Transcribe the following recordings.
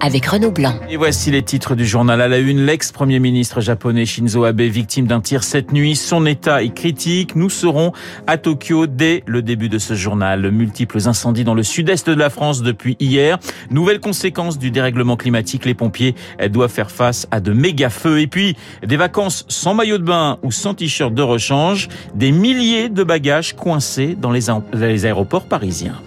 avec Renaud Blanc. Et voici les titres du journal à la une. L'ex-premier ministre japonais Shinzo Abe, victime d'un tir cette nuit. Son état est critique. Nous serons à Tokyo dès le début de ce journal. Multiples incendies dans le sud-est de la France depuis hier. Nouvelles conséquences du dérèglement climatique. Les pompiers doivent faire face à de méga feux. Et puis, des vacances sans maillot de bain ou sans t-shirt de rechange. Des milliers de bagages coincés dans les, les aéroports parisiens.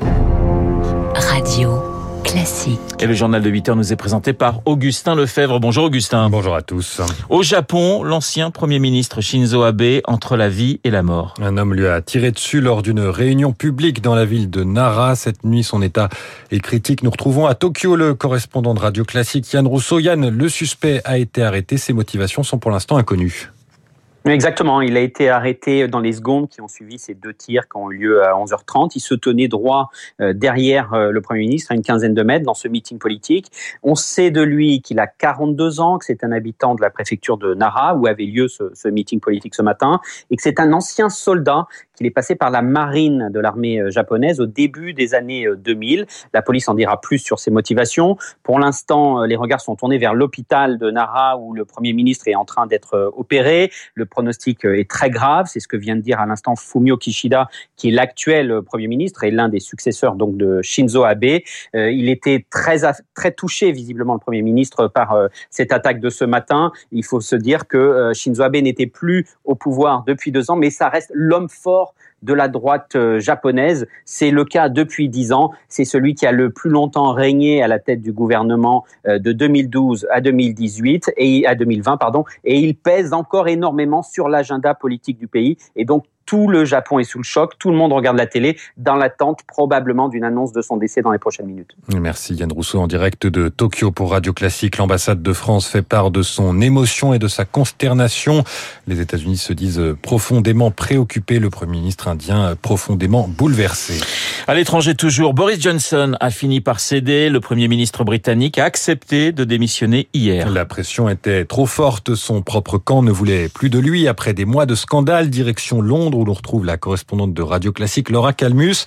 Radio. Classique. Et le journal de 8 heures nous est présenté par Augustin Lefebvre. Bonjour Augustin. Bonjour à tous. Au Japon, l'ancien Premier ministre Shinzo Abe entre la vie et la mort. Un homme lui a tiré dessus lors d'une réunion publique dans la ville de Nara. Cette nuit, son état est critique. Nous retrouvons à Tokyo le correspondant de Radio Classique Yann Rousseau. Yann, le suspect a été arrêté. Ses motivations sont pour l'instant inconnues. Exactement, il a été arrêté dans les secondes qui ont suivi ces deux tirs qui ont eu lieu à 11h30. Il se tenait droit euh, derrière euh, le Premier ministre, à une quinzaine de mètres, dans ce meeting politique. On sait de lui qu'il a 42 ans, que c'est un habitant de la préfecture de Nara, où avait lieu ce, ce meeting politique ce matin, et que c'est un ancien soldat qu'il est passé par la marine de l'armée euh, japonaise au début des années 2000. La police en dira plus sur ses motivations. Pour l'instant, les regards sont tournés vers l'hôpital de Nara, où le Premier ministre est en train d'être opéré. Le pronostic est très grave. C'est ce que vient de dire à l'instant Fumio Kishida, qui est l'actuel Premier ministre et l'un des successeurs donc de Shinzo Abe. Euh, il était très, très touché, visiblement, le Premier ministre, par euh, cette attaque de ce matin. Il faut se dire que euh, Shinzo Abe n'était plus au pouvoir depuis deux ans, mais ça reste l'homme fort de la droite japonaise. C'est le cas depuis dix ans. C'est celui qui a le plus longtemps régné à la tête du gouvernement de 2012 à 2018 et à 2020, pardon. Et il pèse encore énormément sur l'agenda politique du pays. Et donc, tout le Japon est sous le choc, tout le monde regarde la télé dans l'attente probablement d'une annonce de son décès dans les prochaines minutes. Merci Yann Rousseau en direct de Tokyo pour Radio Classique. L'ambassade de France fait part de son émotion et de sa consternation. Les États-Unis se disent profondément préoccupés, le Premier ministre indien profondément bouleversé. À l'étranger toujours, Boris Johnson a fini par céder. Le Premier ministre britannique a accepté de démissionner hier. La pression était trop forte. Son propre camp ne voulait plus de lui après des mois de scandale. Direction Londres où l'on retrouve la correspondante de Radio Classique, Laura Calmus.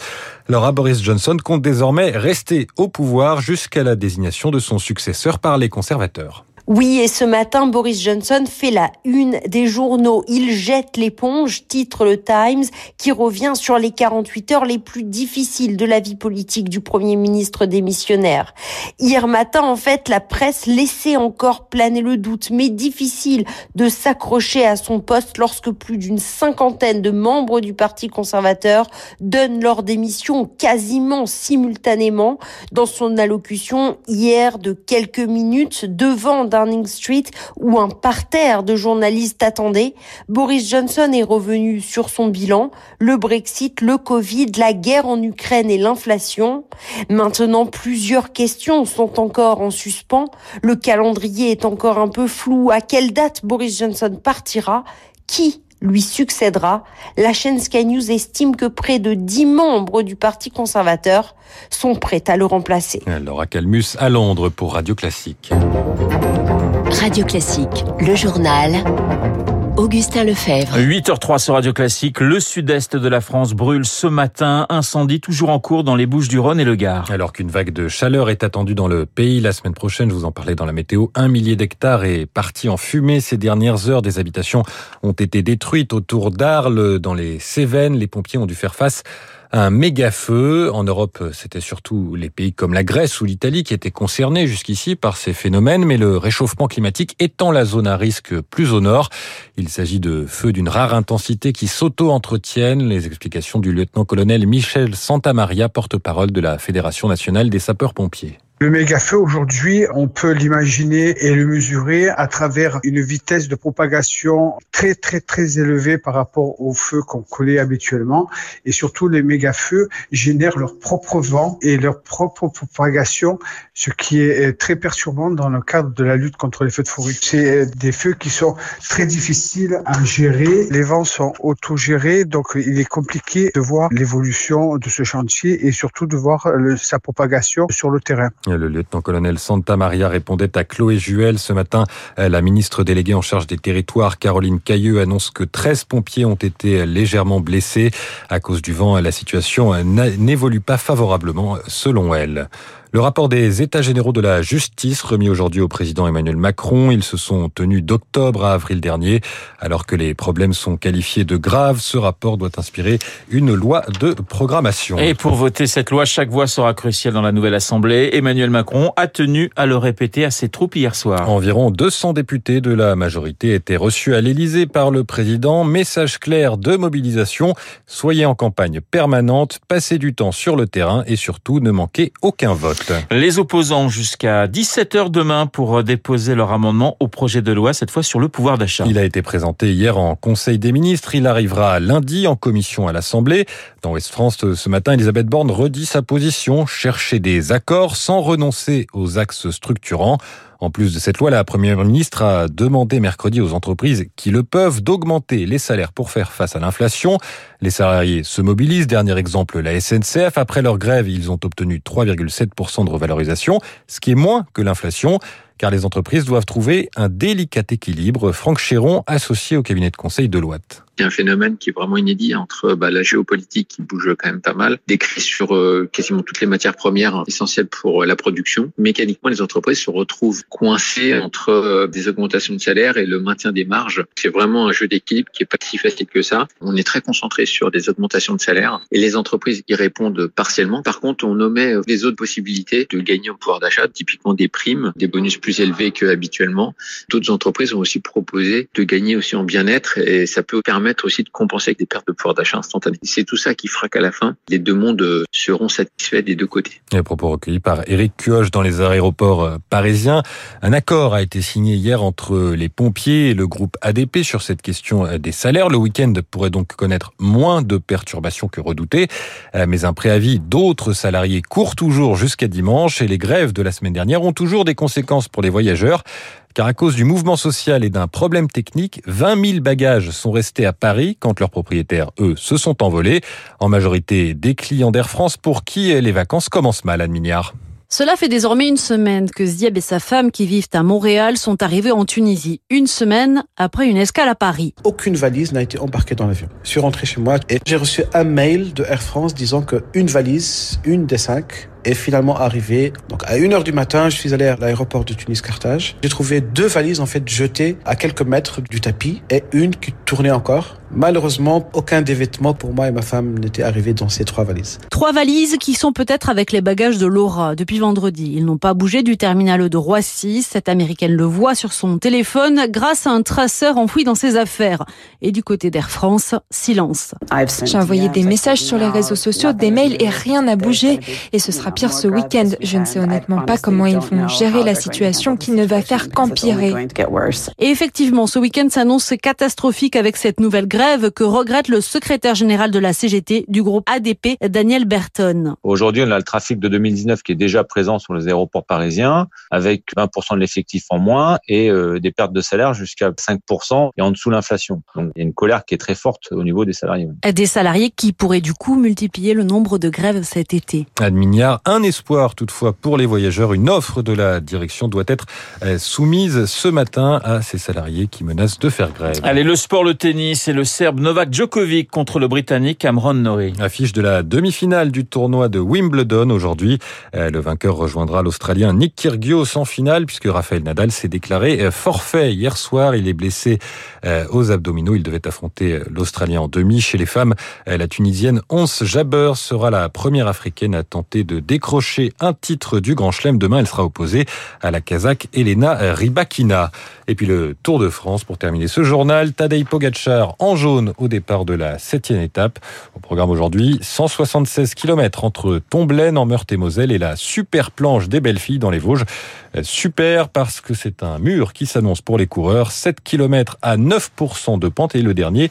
Laura Boris Johnson compte désormais rester au pouvoir jusqu'à la désignation de son successeur par les conservateurs. Oui, et ce matin, Boris Johnson fait la une des journaux. Il jette l'éponge, titre le Times, qui revient sur les 48 heures les plus difficiles de la vie politique du Premier ministre démissionnaire. Hier matin, en fait, la presse laissait encore planer le doute, mais difficile de s'accrocher à son poste lorsque plus d'une cinquantaine de membres du Parti conservateur donnent leur démission quasiment simultanément. Dans son allocution hier de quelques minutes devant Downing Street où un parterre de journalistes attendait, Boris Johnson est revenu sur son bilan, le Brexit, le Covid, la guerre en Ukraine et l'inflation. Maintenant, plusieurs questions sont encore en suspens. Le calendrier est encore un peu flou. À quelle date Boris Johnson partira? Qui lui succédera, la chaîne Sky News estime que près de 10 membres du Parti conservateur sont prêts à le remplacer. Laura Calmus à Londres pour Radio Classique. Radio Classique, le journal. Augustin Lefebvre. 8h03 sur Radio Classique. Le sud-est de la France brûle ce matin. Incendie toujours en cours dans les Bouches du Rhône et le Gard. Alors qu'une vague de chaleur est attendue dans le pays la semaine prochaine, je vous en parlais dans la météo, un millier d'hectares est parti en fumée. Ces dernières heures, des habitations ont été détruites autour d'Arles, dans les Cévennes. Les pompiers ont dû faire face un méga feu. En Europe, c'était surtout les pays comme la Grèce ou l'Italie qui étaient concernés jusqu'ici par ces phénomènes, mais le réchauffement climatique étend la zone à risque plus au nord. Il s'agit de feux d'une rare intensité qui s'auto-entretiennent. Les explications du lieutenant-colonel Michel Santamaria, porte-parole de la Fédération nationale des sapeurs-pompiers. Le méga-feu, aujourd'hui, on peut l'imaginer et le mesurer à travers une vitesse de propagation très, très, très élevée par rapport aux feux qu'on connaît habituellement. Et surtout, les méga-feux génèrent leur propre vent et leur propre propagation, ce qui est très perturbant dans le cadre de la lutte contre les feux de forêt. C'est des feux qui sont très difficiles à gérer. Les vents sont autogérés, donc il est compliqué de voir l'évolution de ce chantier et surtout de voir sa propagation sur le terrain. Le lieutenant-colonel Santa Maria répondait à Chloé Juel ce matin. La ministre déléguée en charge des territoires, Caroline Cailleux, annonce que 13 pompiers ont été légèrement blessés. À cause du vent, la situation n'évolue pas favorablement selon elle. Le rapport des États généraux de la justice remis aujourd'hui au président Emmanuel Macron, ils se sont tenus d'octobre à avril dernier. Alors que les problèmes sont qualifiés de graves, ce rapport doit inspirer une loi de programmation. Et pour voter cette loi, chaque voix sera cruciale dans la nouvelle Assemblée. Emmanuel Macron a tenu à le répéter à ses troupes hier soir. Environ 200 députés de la majorité étaient reçus à l'Élysée par le président. Message clair de mobilisation. Soyez en campagne permanente, passez du temps sur le terrain et surtout ne manquez aucun vote. Les opposants jusqu'à 17h demain pour déposer leur amendement au projet de loi, cette fois sur le pouvoir d'achat. Il a été présenté hier en Conseil des ministres. Il arrivera lundi en commission à l'Assemblée. Dans West France, ce matin, Elisabeth Borne redit sa position, chercher des accords sans renoncer aux axes structurants. En plus de cette loi, la Première ministre a demandé mercredi aux entreprises qui le peuvent d'augmenter les salaires pour faire face à l'inflation. Les salariés se mobilisent. Dernier exemple, la SNCF. Après leur grève, ils ont obtenu 3,7% de revalorisation, ce qui est moins que l'inflation car les entreprises doivent trouver un délicat équilibre. Franck Chéron, associé au cabinet de conseil de Loite. Il y a un phénomène qui est vraiment inédit entre bah, la géopolitique qui bouge quand même pas mal, des crises sur euh, quasiment toutes les matières premières essentielles pour euh, la production. Mécaniquement, les entreprises se retrouvent coincées entre euh, des augmentations de salaire et le maintien des marges. C'est vraiment un jeu d'équilibre qui est pas si facile que ça. On est très concentré sur des augmentations de salaire et les entreprises y répondent partiellement. Par contre, on omet les autres possibilités de gagner en pouvoir d'achat, typiquement des primes, des bonus plus élevés que habituellement. D'autres entreprises ont aussi proposé de gagner aussi en bien-être et ça peut permettre aussi de compenser avec des pertes de pouvoir d'achat instantanées. C'est tout ça qui fera qu'à la fin, les deux mondes euh, seront satisfaits des deux côtés. Et propos recueillis par Éric Cuoche dans les aéroports euh, parisiens. Un accord a été signé hier entre les pompiers et le groupe ADP sur cette question euh, des salaires. Le week-end pourrait donc connaître moins de perturbations que redouté. Mais un préavis d'autres salariés court toujours jusqu'à dimanche et les grèves de la semaine dernière ont toujours des conséquences pour les voyageurs car à cause du mouvement social et d'un problème technique, 20 000 bagages sont restés à Paris quand leurs propriétaires, eux, se sont envolés. En majorité des clients d'Air France pour qui les vacances commencent mal, à Mignard. Cela fait désormais une semaine que Zieb et sa femme qui vivent à Montréal sont arrivés en Tunisie. Une semaine après une escale à Paris. Aucune valise n'a été embarquée dans l'avion. Je suis rentré chez moi et j'ai reçu un mail de Air France disant qu'une valise, une des cinq, est finalement arrivé. Donc à 1h du matin, je suis allé à l'aéroport de Tunis-Carthage. J'ai trouvé deux valises en fait jetées à quelques mètres du tapis et une qui tournait encore. Malheureusement, aucun des vêtements pour moi et ma femme n'était arrivé dans ces trois valises. Trois valises qui sont peut-être avec les bagages de Laura depuis vendredi. Ils n'ont pas bougé du terminal de Roissy. Cette américaine le voit sur son téléphone grâce à un traceur enfoui dans ses affaires. Et du côté d'Air France, silence. J'ai envoyé des messages sur les réseaux sociaux, des mails et rien n'a bougé. Et ce sera pire ce week-end. Je ne sais honnêtement pas comment ils vont gérer la situation qui ne va faire qu'empirer. Et effectivement, ce week-end s'annonce catastrophique avec cette nouvelle grève que regrette le secrétaire général de la CGT du groupe ADP, Daniel Berton. Aujourd'hui, on a le trafic de 2019 qui est déjà présent sur les aéroports parisiens avec 20% de l'effectif en moins et euh, des pertes de salaire jusqu'à 5% et en dessous l'inflation. Donc il y a une colère qui est très forte au niveau des salariés. Des salariés qui pourraient du coup multiplier le nombre de grèves cet été. Un espoir toutefois pour les voyageurs. Une offre de la direction doit être euh, soumise ce matin à ces salariés qui menacent de faire grève. Allez, le sport, le tennis et le Serbe Novak Djokovic contre le Britannique Cameron Norrie. Affiche de la demi-finale du tournoi de Wimbledon aujourd'hui. Euh, le vainqueur rejoindra l'Australien Nick Kyrgios en finale puisque Rafael Nadal s'est déclaré euh, forfait hier soir. Il est blessé aux abdominaux. Il devait affronter l'Australien en demi. Chez les femmes, la Tunisienne Ons Jabeur sera la première africaine à tenter de décrocher un titre du Grand Chelem. Demain, elle sera opposée à la Kazakh Elena Rybakina. Et puis le Tour de France pour terminer ce journal. Tadej Pogacar en jaune au départ de la septième étape. Au programme aujourd'hui, 176 km entre Tomblaine en Meurthe-et-Moselle et la super planche des belles filles dans les Vosges. Super parce que c'est un mur qui s'annonce pour les coureurs. 7 km à 9% de pente et le dernier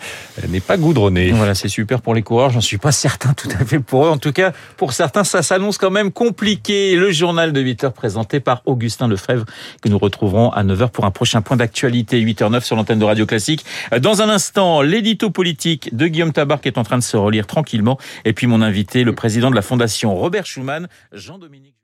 n'est pas goudronné. Voilà, c'est super pour les coureurs. J'en suis pas certain tout à fait pour eux. En tout cas, pour certains, ça s'annonce quand même compliqué. Le journal de 8 heures présenté par Augustin Lefebvre que nous retrouverons à 9 heures pour un prochain point d'actualité 8h09 sur l'antenne de Radio Classique. Dans un instant, l'édito politique de Guillaume Tabar qui est en train de se relire tranquillement. Et puis mon invité, le président de la Fondation Robert Schuman, Jean-Dominique